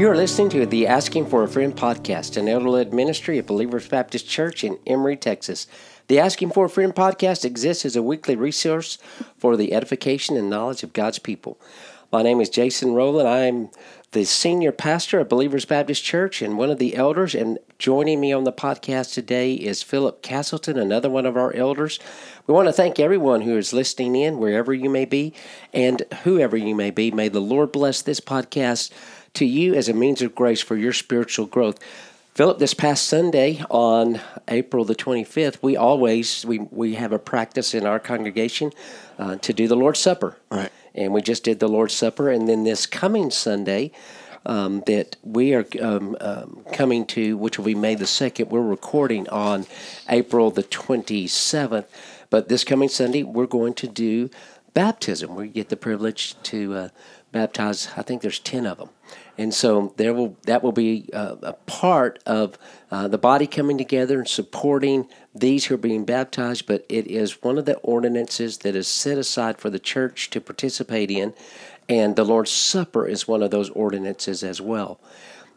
You are listening to the Asking for a Friend podcast, an elder led ministry of Believers Baptist Church in Emory, Texas. The Asking for a Friend podcast exists as a weekly resource for the edification and knowledge of God's people. My name is Jason Rowland. I'm the senior pastor of Believers Baptist Church and one of the elders. And joining me on the podcast today is Philip Castleton, another one of our elders. We want to thank everyone who is listening in, wherever you may be, and whoever you may be. May the Lord bless this podcast to you as a means of grace for your spiritual growth. Philip, this past Sunday on April the 25th, we always we, we have a practice in our congregation uh, to do the Lord's Supper. Right. And we just did the Lord's Supper, and then this coming Sunday um, that we are um, um, coming to, which will be May the 2nd, we're recording on April the 27th. But this coming Sunday, we're going to do baptism. We get the privilege to uh, baptize, I think there's 10 of them. And so there will that will be uh, a part of uh, the body coming together and supporting these who are being baptized. But it is one of the ordinances that is set aside for the church to participate in, and the Lord's Supper is one of those ordinances as well.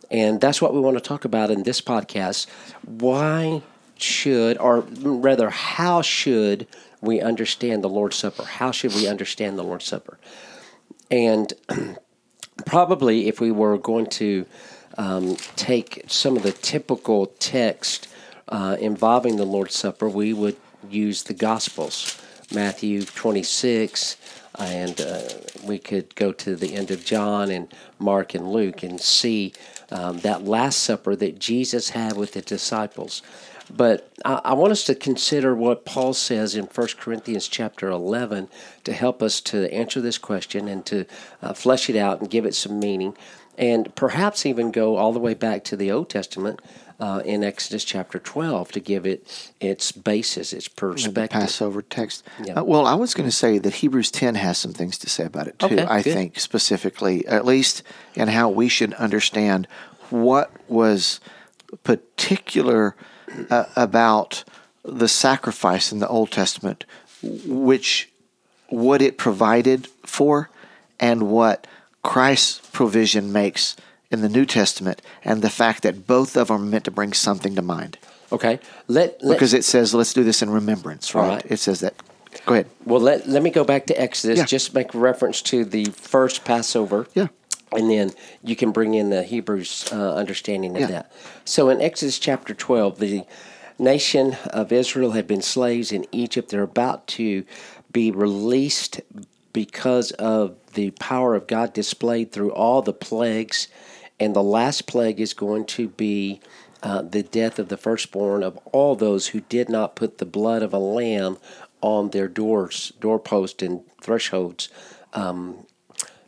And that's what we want to talk about in this podcast. Why should, or rather, how should we understand the Lord's Supper? How should we understand the Lord's Supper? And probably if we were going to um, take some of the typical text uh, involving the Lord's Supper, we would use the Gospels, Matthew 26, and uh, we could go to the end of John and Mark and Luke and see um, that Last Supper that Jesus had with the disciples. But I, I, want us to consider what Paul says in 1 Corinthians chapter 11 to help us to answer this question and to uh, flesh it out and give it some meaning, and perhaps even go all the way back to the Old Testament uh, in Exodus chapter 12 to give it its basis, its perspective. The Passover text. Yeah. Uh, well, I was going to say that Hebrews 10 has some things to say about it too, okay, I good. think, specifically, at least in how we should understand what was particular uh, about the sacrifice in the Old Testament, which what it provided for and what Christ's provision makes in the New Testament, and the fact that both of them are meant to bring something to mind. Okay, let, let because it says, "Let's do this in remembrance." Right? right? It says that. Go ahead. Well, let let me go back to Exodus. Yeah. Just make reference to the first Passover. Yeah. And then you can bring in the Hebrews uh, understanding of yeah. that. So in Exodus chapter 12, the nation of Israel had been slaves in Egypt. They're about to be released because of the power of God displayed through all the plagues. And the last plague is going to be uh, the death of the firstborn of all those who did not put the blood of a lamb on their doors, doorpost, and thresholds. Um,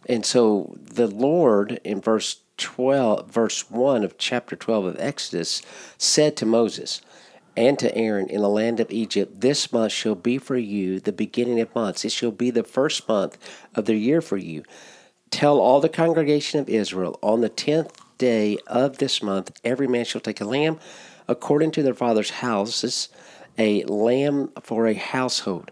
and so the Lord in verse 12, verse 1 of chapter 12 of Exodus said to Moses and to Aaron in the land of Egypt, This month shall be for you the beginning of months. It shall be the first month of the year for you. Tell all the congregation of Israel on the tenth day of this month, every man shall take a lamb according to their father's houses, a lamb for a household.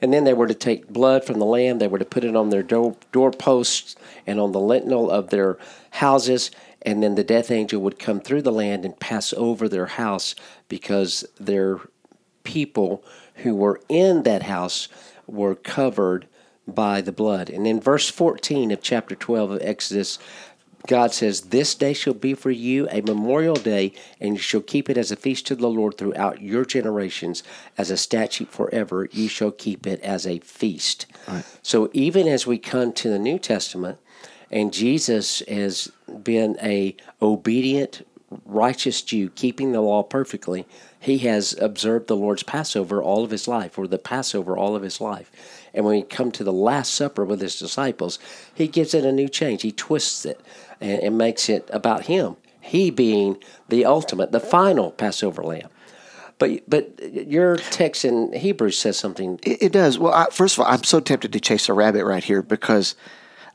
And then they were to take blood from the lamb, they were to put it on their door, doorposts and on the lintel of their houses, and then the death angel would come through the land and pass over their house because their people who were in that house were covered by the blood. And in verse 14 of chapter 12 of Exodus, God says, This day shall be for you a memorial day, and you shall keep it as a feast to the Lord throughout your generations. As a statute forever, you shall keep it as a feast. Right. So even as we come to the New Testament, and Jesus has been a obedient righteous Jew, keeping the law perfectly, he has observed the Lord's Passover all of his life, or the Passover all of his life. And when he come to the Last Supper with his disciples, he gives it a new change. He twists it and, and makes it about him. He being the ultimate, the final Passover lamb. But but your text in Hebrews says something. It, it does. Well, I, first of all, I'm so tempted to chase a rabbit right here because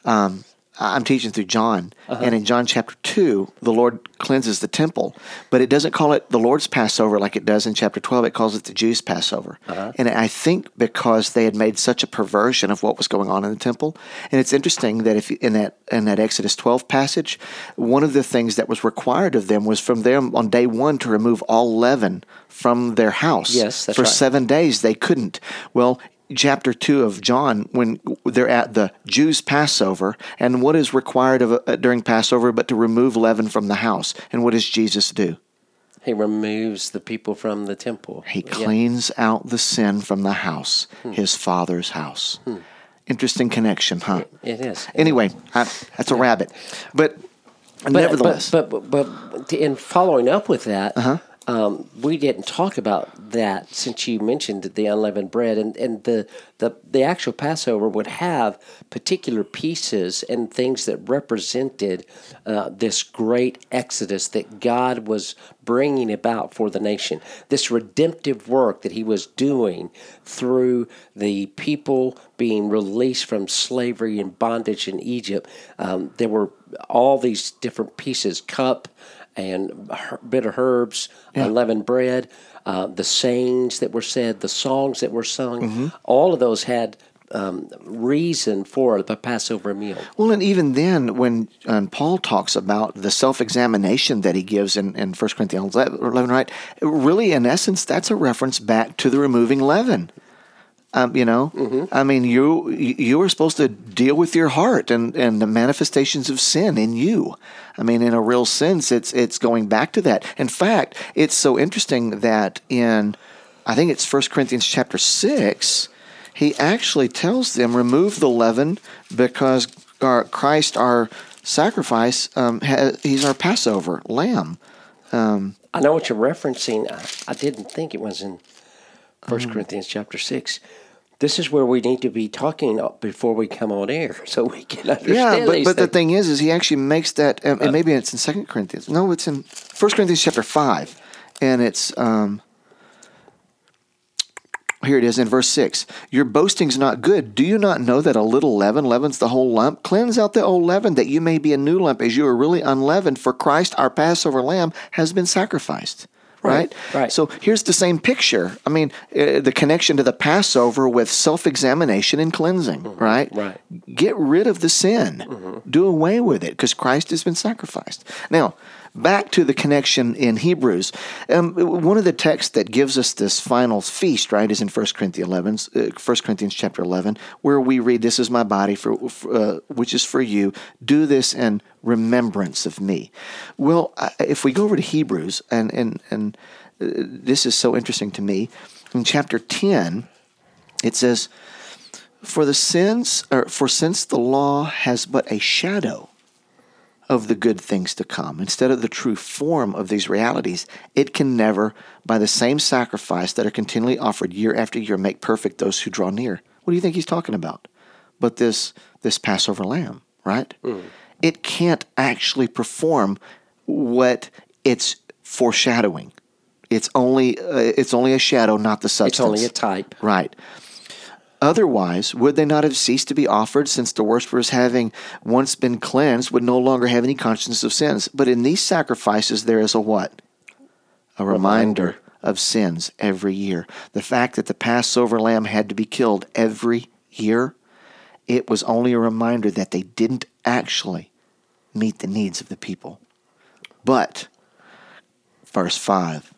um, I'm teaching through John, uh-huh. and in John chapter 2, the Lord cleanses the temple, but it doesn't call it the Lord's Passover like it does in chapter 12. It calls it the Jews' Passover. Uh-huh. And I think because they had made such a perversion of what was going on in the temple. And it's interesting that if in that in that Exodus 12 passage, one of the things that was required of them was from them on day 1 to remove all leaven from their house. Yes, For right. 7 days they couldn't. Well, chapter 2 of John when they're at the Jews' Passover. And what is required of uh, during Passover but to remove leaven from the house? And what does Jesus do? He removes the people from the temple. He cleans yeah. out the sin from the house, hmm. his father's house. Hmm. Interesting connection, huh? It is. Anyway, I, that's a yeah. rabbit. But, but nevertheless. But, but, but, but, in following up with that, uh-huh. Um, we didn't talk about that since you mentioned the unleavened bread and, and the, the the actual Passover would have particular pieces and things that represented uh, this great exodus that God was bringing about for the nation. This redemptive work that He was doing through the people being released from slavery and bondage in Egypt. Um, there were all these different pieces, cup and bitter herbs, yeah. unleavened bread, uh, the sayings that were said, the songs that were sung, mm-hmm. all of those had um, reason for the Passover meal. Well, and even then, when um, Paul talks about the self examination that he gives in, in 1 Corinthians 11, right, really, in essence, that's a reference back to the removing leaven. Um, you know, mm-hmm. I mean, you you are supposed to deal with your heart and, and the manifestations of sin in you. I mean, in a real sense, it's it's going back to that. In fact, it's so interesting that in I think it's 1 Corinthians chapter six, he actually tells them remove the leaven because our Christ, our sacrifice, um, he's our Passover lamb. Um, I know what you're referencing. I, I didn't think it was in First mm. Corinthians chapter six. This is where we need to be talking before we come on air, so we can understand. Yeah, but, but the thing is, is he actually makes that, and, and uh, maybe it's in Second Corinthians. No, it's in First Corinthians chapter five, and it's um, here it is in verse 6. Your boasting's not good. Do you not know that a little leaven leavens the whole lump? Cleanse out the old leaven, that you may be a new lump, as you are really unleavened, for Christ, our Passover lamb, has been sacrificed. Right? Right. So here's the same picture. I mean, uh, the connection to the Passover with self examination and cleansing, mm-hmm. right? Right. Get rid of the sin, mm-hmm. do away with it because Christ has been sacrificed. Now, back to the connection in Hebrews. Um, one of the texts that gives us this final feast, right, is in 1 Corinthians 11, uh, 1 Corinthians chapter 11, where we read, "This is my body, for, uh, which is for you. Do this in remembrance of me." Well, if we go over to Hebrews, and and and uh, this is so interesting to me, in chapter 10, it says, "For the sins, or for since the law has but a shadow." Of the good things to come. Instead of the true form of these realities, it can never, by the same sacrifice that are continually offered year after year, make perfect those who draw near. What do you think he's talking about? But this this Passover lamb, right? Mm. It can't actually perform what it's foreshadowing. It's only uh, it's only a shadow, not the substance. It's only a type, right? Otherwise, would they not have ceased to be offered, since the worshippers, having once been cleansed, would no longer have any conscience of sins? But in these sacrifices, there is a what? A reminder, reminder of sins every year. The fact that the Passover lamb had to be killed every year, it was only a reminder that they didn't actually meet the needs of the people. But, verse 5,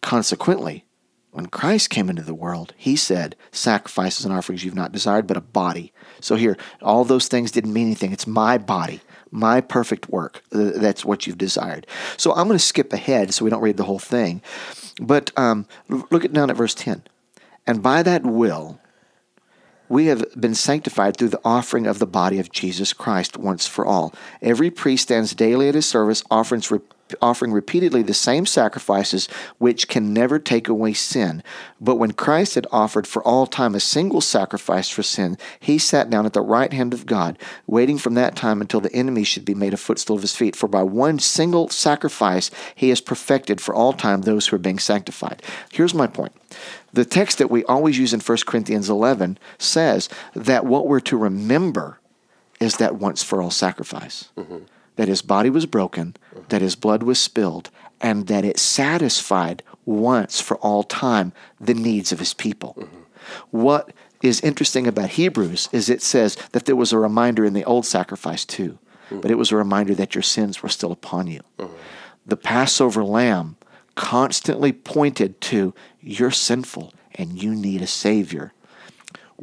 consequently, when Christ came into the world, he said, Sacrifices and offerings you've not desired, but a body. So here, all those things didn't mean anything. It's my body, my perfect work. That's what you've desired. So I'm going to skip ahead so we don't read the whole thing. But um, look at down at verse 10. And by that will, we have been sanctified through the offering of the body of Jesus Christ once for all. Every priest stands daily at his service, offerings offering repeatedly the same sacrifices which can never take away sin. But when Christ had offered for all time a single sacrifice for sin, he sat down at the right hand of God, waiting from that time until the enemy should be made a footstool of his feet. For by one single sacrifice he has perfected for all time those who are being sanctified. Here's my point. The text that we always use in 1 Corinthians 11 says that what we're to remember is that once for all sacrifice. Mm-hmm that his body was broken, that his blood was spilled, and that it satisfied once for all time the needs of his people. Mm-hmm. What is interesting about Hebrews is it says that there was a reminder in the old sacrifice too, mm-hmm. but it was a reminder that your sins were still upon you. Mm-hmm. The Passover lamb constantly pointed to you're sinful and you need a Savior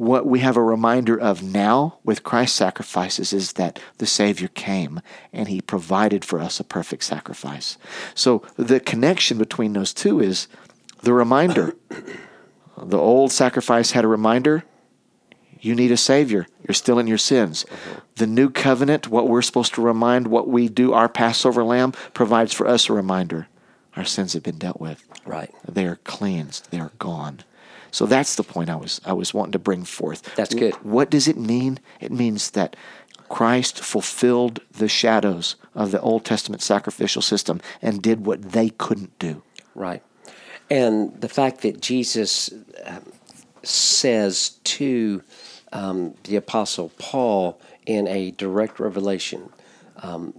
what we have a reminder of now with Christ's sacrifices is that the Savior came and he provided for us a perfect sacrifice. So the connection between those two is the reminder. the old sacrifice had a reminder you need a Savior. You're still in your sins. Uh-huh. The new covenant, what we're supposed to remind, what we do, our Passover lamb provides for us a reminder. Our sins have been dealt with. Right. They are cleansed. They are gone. So that's the point I was I was wanting to bring forth. That's good. What does it mean? It means that Christ fulfilled the shadows of the Old Testament sacrificial system and did what they couldn't do. Right. And the fact that Jesus um, says to um, the Apostle Paul in a direct revelation, um,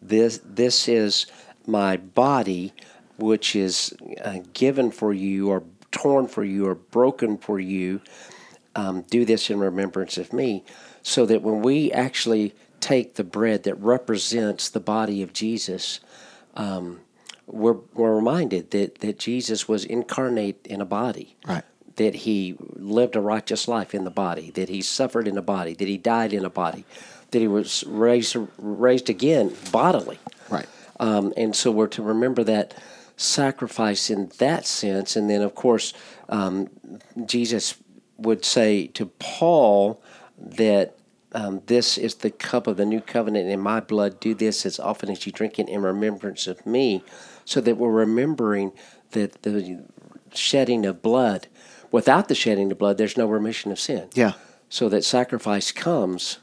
this, this is my body, which is uh, given for you or torn for you or broken for you, um, do this in remembrance of me. So that when we actually take the bread that represents the body of Jesus, um, we're, we're reminded that, that Jesus was incarnate in a body. Right. That he lived a righteous life in the body, that he suffered in a body, that he died in a body, that he was raised raised again bodily. Right. Um, and so we're to remember that sacrifice in that sense. And then, of course, um, Jesus would say to Paul that um, this is the cup of the new covenant in my blood. Do this as often as you drink it in remembrance of me, so that we're remembering that the shedding of blood, without the shedding of blood, there's no remission of sin. Yeah. So that sacrifice comes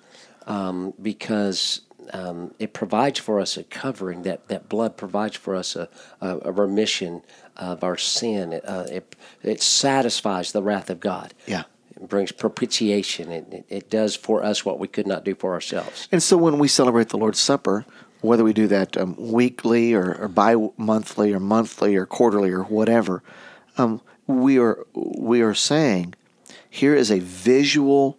um, because um, it provides for us a covering. That, that blood provides for us a, a, a remission of our sin. It, uh, it, it satisfies the wrath of God. Yeah. It brings propitiation. It, it, does for us what we could not do for ourselves. And so when we celebrate the Lord's Supper, whether we do that um, weekly or, or bi-monthly or monthly or quarterly or whatever, um, we are we are saying here is a visual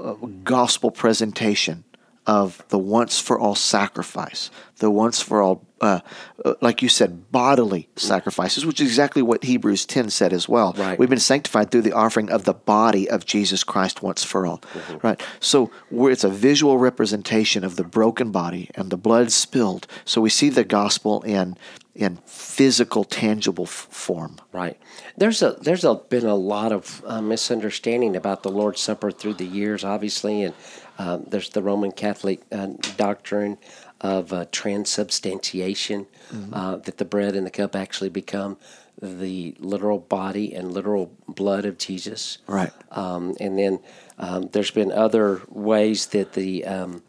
uh, gospel presentation of the once for all sacrifice, the once for all, uh, uh, like you said, bodily sacrifices, which is exactly what Hebrews 10 said as well. Right. We've been sanctified through the offering of the body of Jesus Christ once for all. Mm-hmm. Right. So it's a visual representation of the broken body and the blood spilled. So we see the gospel in in physical, tangible f- form. Right. There's a there's a, been a lot of uh, misunderstanding about the Lord's Supper through the years, obviously, and um, there's the Roman Catholic uh, doctrine of uh, transubstantiation, mm-hmm. uh, that the bread and the cup actually become the literal body and literal blood of Jesus. Right. Um, and then um, there's been other ways that the um,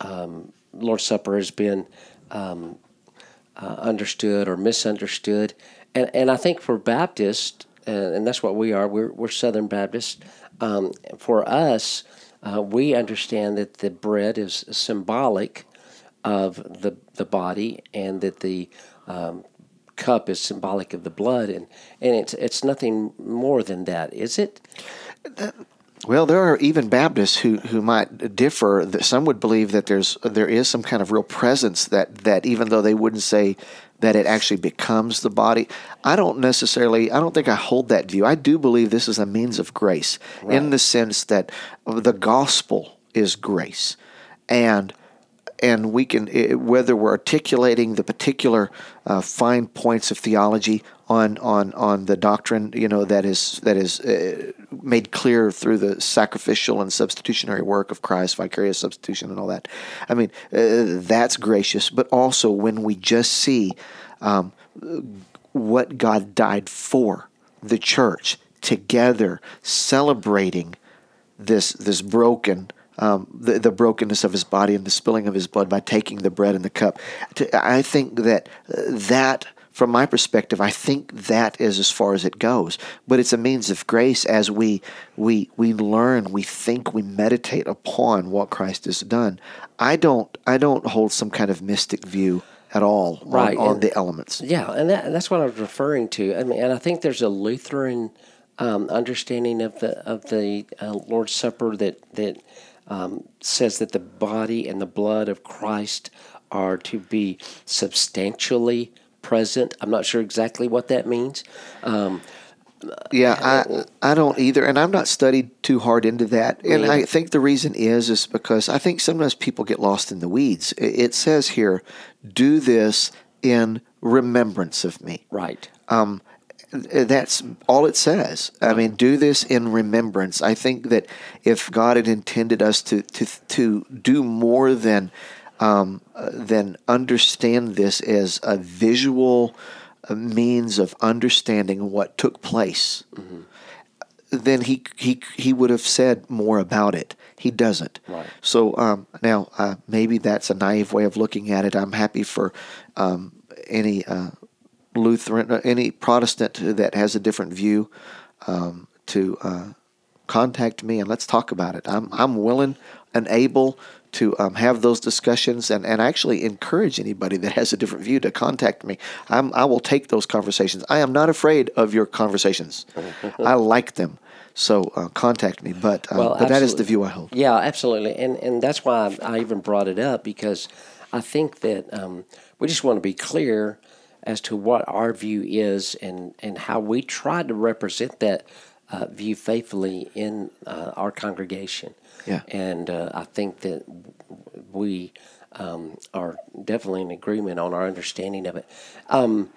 um Lord's Supper has been um, uh, understood or misunderstood. And, and I think for Baptists, uh, and that's what we are, we're, we're Southern Baptists, um, for us, uh, we understand that the bread is symbolic of the the body, and that the um, cup is symbolic of the blood, and and it's it's nothing more than that, is it? Well, there are even Baptists who, who might differ. Some would believe that there's there is some kind of real presence that, that even though they wouldn't say that it actually becomes the body, I don't necessarily I don't think I hold that view. I do believe this is a means of grace right. in the sense that the gospel is grace, and and we can whether we're articulating the particular uh, fine points of theology on on on the doctrine you know that is that is uh, made clear through the sacrificial and substitutionary work of Christ, vicarious substitution, and all that. I mean, uh, that's gracious, but also when we just see um, what God died for, the church together celebrating this this broken. Um, the, the brokenness of his body and the spilling of his blood by taking the bread and the cup. I think that uh, that from my perspective, I think that is as far as it goes. But it's a means of grace as we we we learn, we think, we meditate upon what Christ has done. I don't I don't hold some kind of mystic view at all right. on, on the elements. Yeah, and that, that's what I was referring to. I mean, and I think there's a Lutheran um, understanding of the of the uh, Lord's Supper that that um, says that the body and the blood of Christ are to be substantially present. I'm not sure exactly what that means. Um, yeah, I I don't either, and I'm not studied too hard into that. And yeah. I think the reason is is because I think sometimes people get lost in the weeds. It says here, "Do this in remembrance of me." Right. Um, that's all it says. I mean, do this in remembrance. I think that if God had intended us to to to do more than um, then understand this as a visual uh, means of understanding what took place, mm-hmm. then he, he, he would have said more about it. He doesn't. Right. So um, now uh, maybe that's a naive way of looking at it. I'm happy for um, any uh, Lutheran, uh, any Protestant that has a different view um, to uh, contact me and let's talk about it. I'm, I'm willing and able to um, have those discussions and, and actually encourage anybody that has a different view to contact me. I'm, I will take those conversations. I am not afraid of your conversations. I like them. So uh, contact me. But, uh, well, but that is the view I hold. Yeah, absolutely. And, and that's why I, even brought it up because I think that um, we just want to be clear as to what our view is and, and how we try to represent that uh, view faithfully in uh, our congregation. Yeah. And uh, I think that we um, are definitely in agreement on our understanding of it. Um,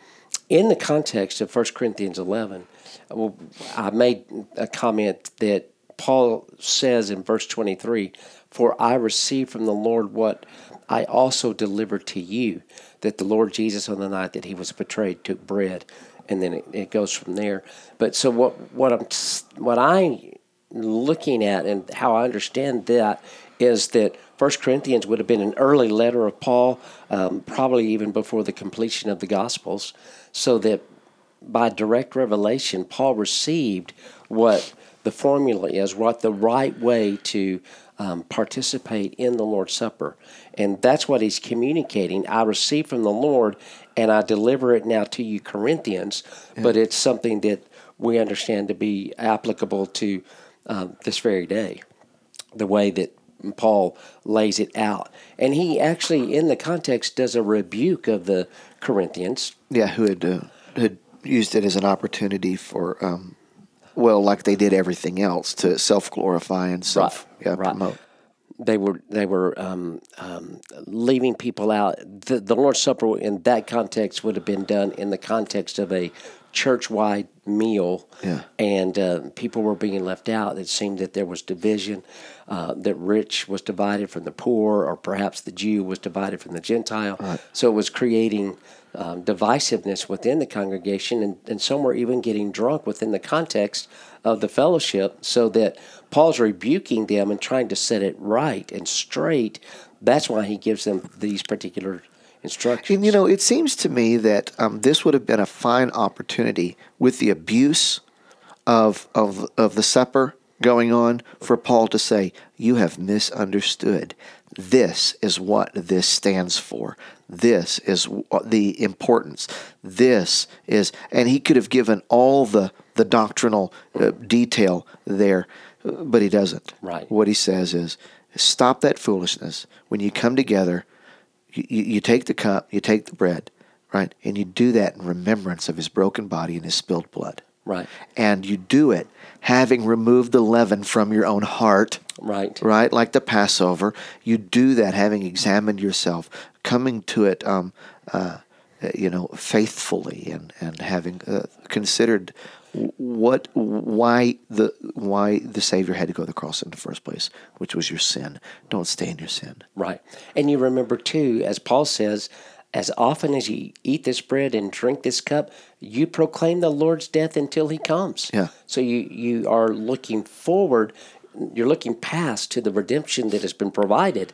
in the context of 1 Corinthians 11, well, I made a comment that Paul says in verse 23 For I received from the Lord what I also delivered to you, that the Lord Jesus, on the night that he was betrayed, took bread. And then it, it goes from there. But so what? What I'm what I looking at and how I understand that is that First Corinthians would have been an early letter of Paul, um, probably even before the completion of the Gospels, so that by direct revelation, Paul received what the formula is, what the right way to um, participate in the Lord's Supper. And that's what he's communicating. I receive from the Lord and I deliver it now to you, Corinthians, yeah. but it's something that we understand to be applicable to um, this very day, the way that Paul lays it out. And he actually, in the context, does a rebuke of the Corinthians. Yeah, who had, uh, had used it as an opportunity for, um, well, like they did everything else, to self glorify and self right, yeah, right. promote. They were they were um, um, leaving people out. The, the Lord's Supper in that context would have been done in the context of a church wide meal, yeah. and uh, people were being left out. It seemed that there was division, uh, that rich was divided from the poor, or perhaps the Jew was divided from the Gentile. Right. So it was creating um, divisiveness within the congregation, and, and some were even getting drunk within the context of the fellowship, so that Paul's rebuking them and trying to set it right and straight. That's why he gives them these particular instructions. And, you know, it seems to me that um, this would have been a fine opportunity with the abuse of, of, of the supper going on for Paul to say, You have misunderstood. This is what this stands for. This is the importance. This is, and he could have given all the, the doctrinal uh, detail there, but he doesn't. Right. What he says is, Stop that foolishness. When you come together, you, you take the cup, you take the bread, right? And you do that in remembrance of his broken body and his spilled blood. Right. And you do it having removed the leaven from your own heart. Right. Right? Like the Passover. You do that having examined yourself, coming to it um, uh, you know, faithfully and and having uh, considered what why the why the Savior had to go to the cross in the first place, which was your sin. Don't stay in your sin. Right, and you remember too, as Paul says. As often as you eat this bread and drink this cup, you proclaim the Lord's death until He comes. Yeah. So you you are looking forward, you're looking past to the redemption that has been provided,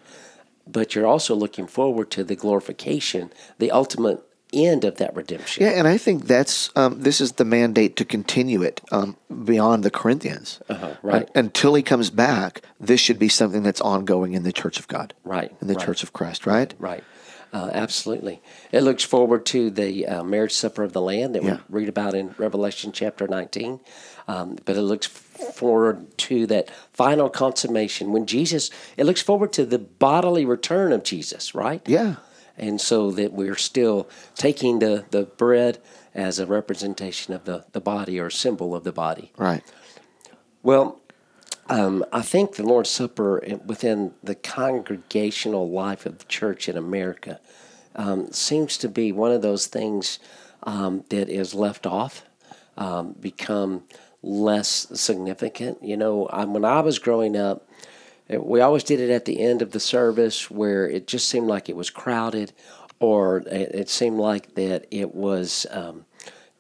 but you're also looking forward to the glorification, the ultimate end of that redemption. Yeah, and I think that's um, this is the mandate to continue it um, beyond the Corinthians. Uh-huh, right. Un- until he comes back, this should be something that's ongoing in the Church of God. Right, In the right. Church of Christ, right? Right. Uh, absolutely. It looks forward to the uh, marriage supper of the Lamb that Yeah. we read about in Revelation chapter 19. Um, but it looks forward to that final consummation when Jesus, it looks forward to the bodily return of Jesus, right? Yeah. And so that we're still taking the, the bread as a representation of the, the body or symbol of the body. Right. Well, um, I think the Lord's Supper within the congregational life of the church in America um, seems to be one of those things um, that is left off, um, become less significant. You know, I, when I was growing up, we always did it at the end of the service where it just seemed like it was crowded, or it, it seemed like that it was um,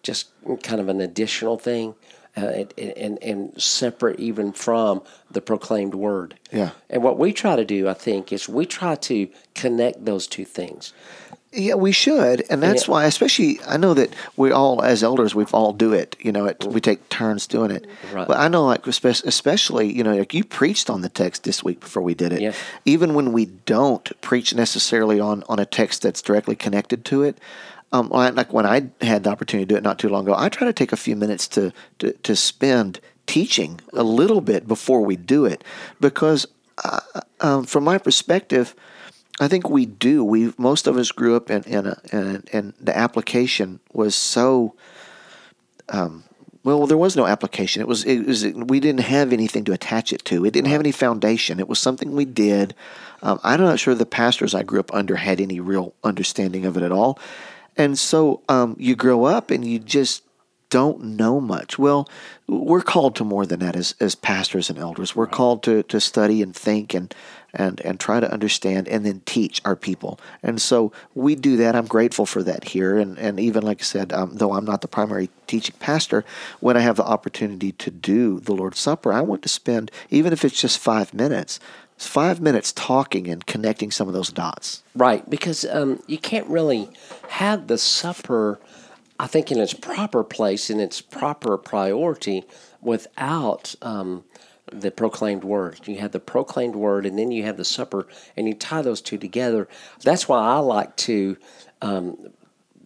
just kind of an additional thing. Uh, it- and, and separate even from the proclaimed word. Yeah. And what we try to do, I think, is we try to connect those two things. Yeah, we should, and that's Yeah. why. Especially, I know that we all, as elders, we've all do it. You know, it, we take turns doing it. Right. But I know, like especially, you know, like you preached on the text this week before we did it. Yeah. Even when we don't preach necessarily on on a text that's directly connected to it. Um, like when I had the opportunity to do it not too long ago, I try to take a few minutes to to, to spend teaching a little bit before we do it, because uh, um, from my perspective, I think we do. We most of us grew up in in, a, in and the application was so. Um, well, there was no application. It was it was we didn't have anything to attach it to. It didn't have any foundation. It was something we did. Um, I'm not sure the pastors I grew up under had any real understanding of it at all, and so um, you grow up and you just don't know much. Well, we're called to more than that as, as pastors and elders. We're called to, to study and think and, and, and try to understand and then teach our people. And so we do that. I'm grateful for that here. And, and even like I said, um, though I'm not the primary teaching pastor, when I have the opportunity to do the Lord's Supper, I want to spend, even if it's just five minutes, five minutes talking and connecting some of those dots. Right, because um, you can't really have the supper, I think, in its proper place, in its proper priority, without um, the proclaimed word. You have the proclaimed word, and then you have the supper, and you tie those two together. That's why I like to, um,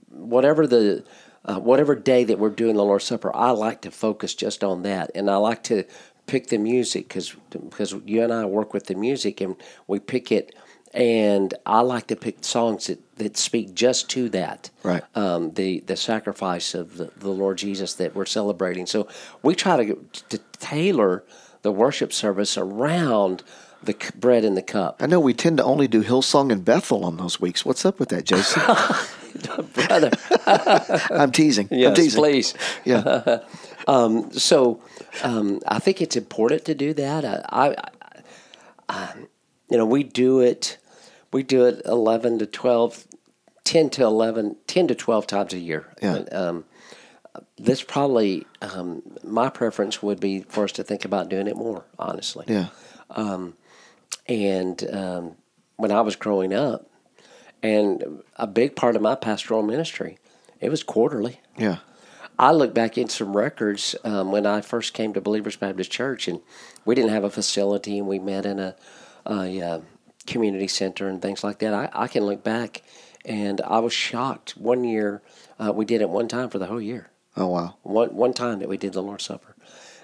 whatever the uh, whatever day that we're doing the Lord's Supper, I like to focus just on that, and I like to pick the music because because you and I work with the music, and we pick it and I like to pick songs that, that speak just to that, Right. Um, the the sacrifice of the, the Lord Jesus that we're celebrating. So we try to to tailor the worship service around the c- bread and the cup. I know we tend to only do Hillsong and Bethel on those weeks. What's up with that, Jason? Brother, I'm teasing. I'm yes, teasing. please. Yeah. So um, I think it's important to do that. I, I, I, you know, we do it. We do it eleven to 12, 10 to 11, 10 to twelve times a year. Yeah. Um, this probably um, my preference would be for us to think about doing it more. Honestly, Yeah. and um, when I was growing up, and a big part of my pastoral ministry, it was quarterly. Yeah. I look back in some records um, when I first came to Believers Baptist Church, and we didn't have a facility, and we met in a, a uh, community center and things like that. I, I can look back, and I was shocked. One year, uh, we did it one time for the whole year. Oh wow. One one time that we did the Lord's Supper.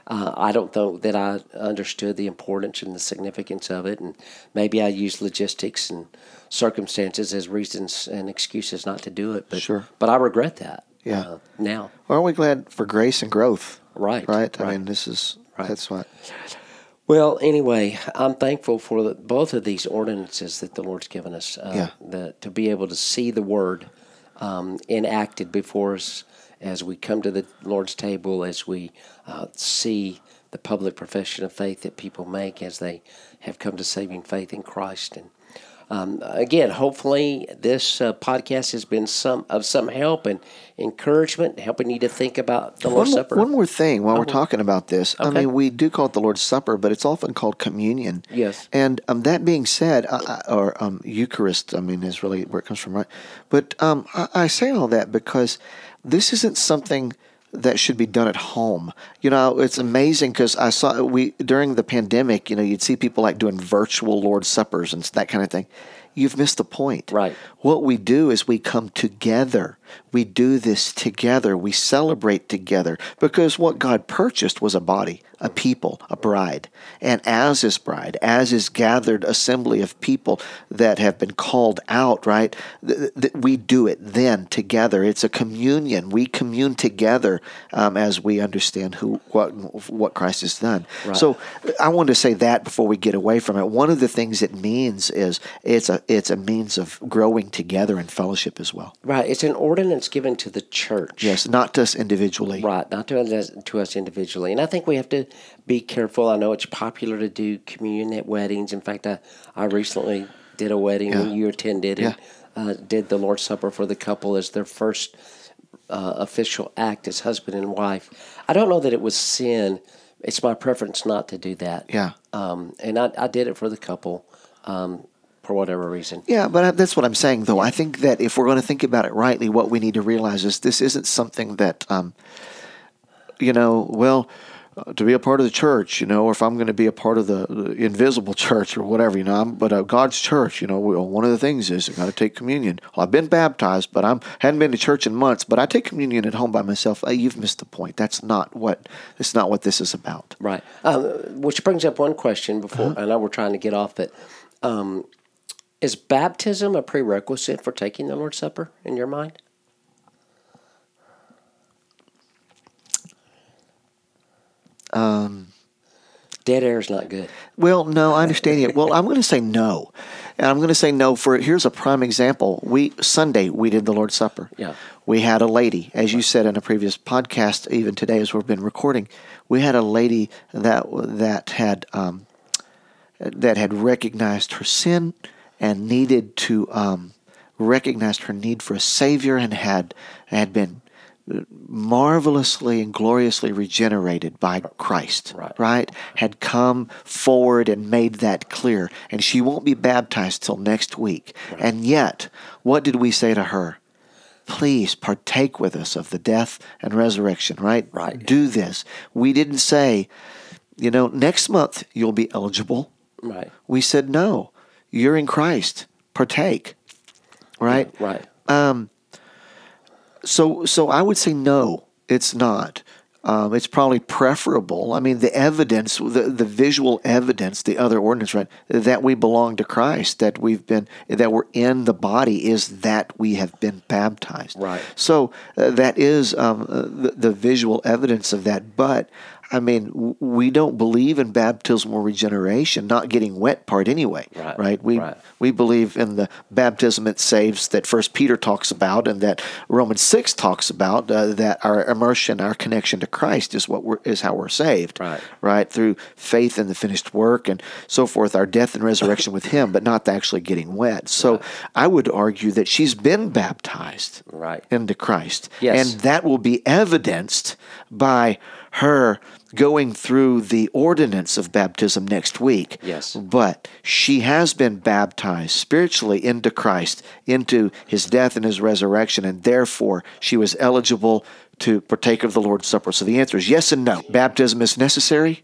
Uh, I don't think that I understood the importance and the significance of it, and maybe I used logistics and circumstances as reasons and excuses not to do it. But Sure. but I regret that. Yeah. uh, now. Aren't we glad for grace and growth? Right, Right. I right. mean, this is Right. that's what. Well, anyway, I'm thankful for the, both of these ordinances that the Lord's given us. Uh, Yeah. the, to be able to see the Word um, enacted before us as we come to the Lord's table, as we uh, see the public profession of faith that people make as they have come to saving faith in Christ. And um, again, hopefully, this uh, podcast has been some of some help and encouragement, helping you to think about the Lord's Supper. One more thing while we're talking about this. I mean, we do call it the Lord's Supper, but it's often called communion. Yes. And um, that being said, I, I- or um, Eucharist, I mean, is really where it comes from, right? But um, I, I say all that because this isn't something that should be done at home. You know, it's amazing because I saw we during the pandemic. You know, you'd see people like doing virtual Lord's suppers and that kind of thing. You've missed the point. Right. What we do is we come together. We do this together. We celebrate together because what God purchased was a body, a people, a bride. And as His bride, as His gathered assembly of people that have been called out, right? th- th- we do it then together. It's a communion. We commune together um, as we understand who what what Christ has done. So I wanted to say that before we get away from it. One of the things it means is it's a it's a means of growing together in fellowship as well. right. It's an ordinance given to the church. Yes, not to us individually. Right, not to us, to us individually. And I think we have to be careful. I know it's popular to do communion at weddings. In fact, I, I recently did a wedding when you attended and uh, did the Lord's Supper for the couple as their first uh, official act as husband and wife. I don't know that it was sin. It's my preference not to do that. Yeah. Um, and I, I did it for the couple um, for whatever reason. Yeah, but that's what I'm saying, though. I think that if we're going to think about it rightly, what we need to realize is this isn't something that, um, you know, well, uh, to be a part of the church, you know, or if I'm going to be a part of the, the invisible church or whatever, you know, I'm, but uh, God's church, you know, one of the things is I got to take communion. Well, I've been baptized, but I'm hadn't been to church in months, but I take communion at home by myself. Uh, you've missed the point. That's not what. That's not what this is about. Right. Um, which brings up one question before and I know we're trying to get off it. Um, is baptism a prerequisite for taking the Lord's Supper in your mind? Um, Dead air is not good. Well, no, I understand it. Well, I'm going to say no, and I'm going to say no for here's a prime example. We Sunday we did the Lord's Supper. Yeah. we had a lady, as you said in a previous podcast, even today as we've been recording, we had a lady that that had um, that had recognized her sin and needed to um, recognized her need for a savior and had had been marvelously and gloriously regenerated by Christ, Right. Had come forward and made that clear. And she won't be baptized till next week. And yet, what did we say to her? Please partake with us of the death and resurrection, right? Right. Do this. We didn't say, you know, next month you'll be eligible. Right. We said, no, you're in Christ. Partake. Right? Right. Um, So, so I would say no, it's not. Um, it's probably preferable. I mean, the evidence, the, the visual evidence, the other ordinance, right, that we belong to Christ, that we've been, that we're in the body, is that we have been baptized. Right. So uh, that is um, uh, the, the visual evidence of that. But I mean, we don't believe in baptismal regeneration, not getting wet part anyway. Right, We right. we believe in the baptism it saves that First Peter talks about, and that Romans six talks about. Uh, that our immersion, our connection to Christ, is what we're, is how we're saved. Right. right through faith in the finished work and so forth. Our death and resurrection with Him, but not actually getting wet. So I would argue that she's been baptized Right. into Christ, Yes. and that will be evidenced by her going through the ordinance of baptism next week. Yes. But she has been baptized spiritually into Christ, into his death and his resurrection, and therefore she was eligible to partake of the Lord's Supper. So the answer is yes and no. Baptism is necessary,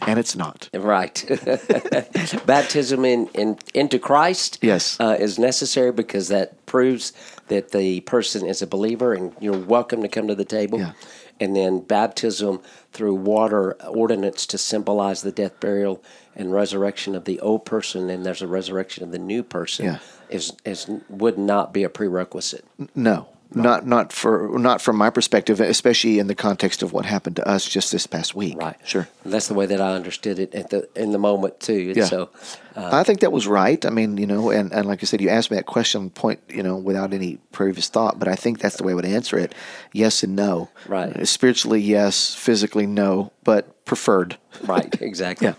and it's not. Right. Baptism in, in into Christ Yes. uh, is necessary because that proves that the person is a believer and you're welcome to come to the table. Yeah. And then baptism through water ordinance to symbolize the death, burial, and resurrection of the old person, and there's a resurrection of the new person. Yeah. Is, is would not be a prerequisite. No. Not not for not from my perspective, especially in the context of what happened to us just this past week. Right. Sure. That's the way that I understood it at the in the moment too. And Yeah. so I think that was right. I mean, you know, and, and like I said, you asked me that question point, you know, without any previous thought, but I think that's the way I would answer it. Yes and no. Right. Uh, Spiritually, yes. Physically, no, but preferred. Right, exactly. Yeah.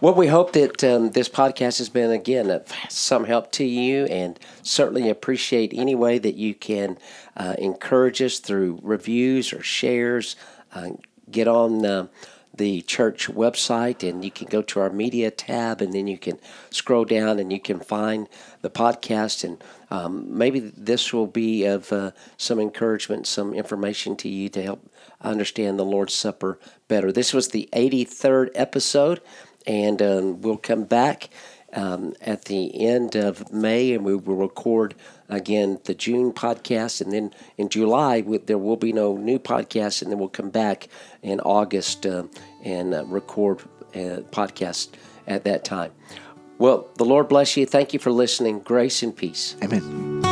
Well, we hope that um, this podcast has been, again, of some help to you and certainly appreciate any way that you can uh, encourage us through reviews or shares. Uh, get on uh, the church website and you can go to our media tab and then you can scroll down and you can find the podcast. And um, maybe this will be of uh, some encouragement some information to you to help understand the lord's supper better. This was the 83rd episode and um, we'll come back um, at the end of May, and we will record again the June podcast, and then in July we, there will be no new podcast, and then we'll come back in August uh, and uh, record a podcast at that time. Well, the Lord bless you. Thank you for listening. Grace and peace. Amen.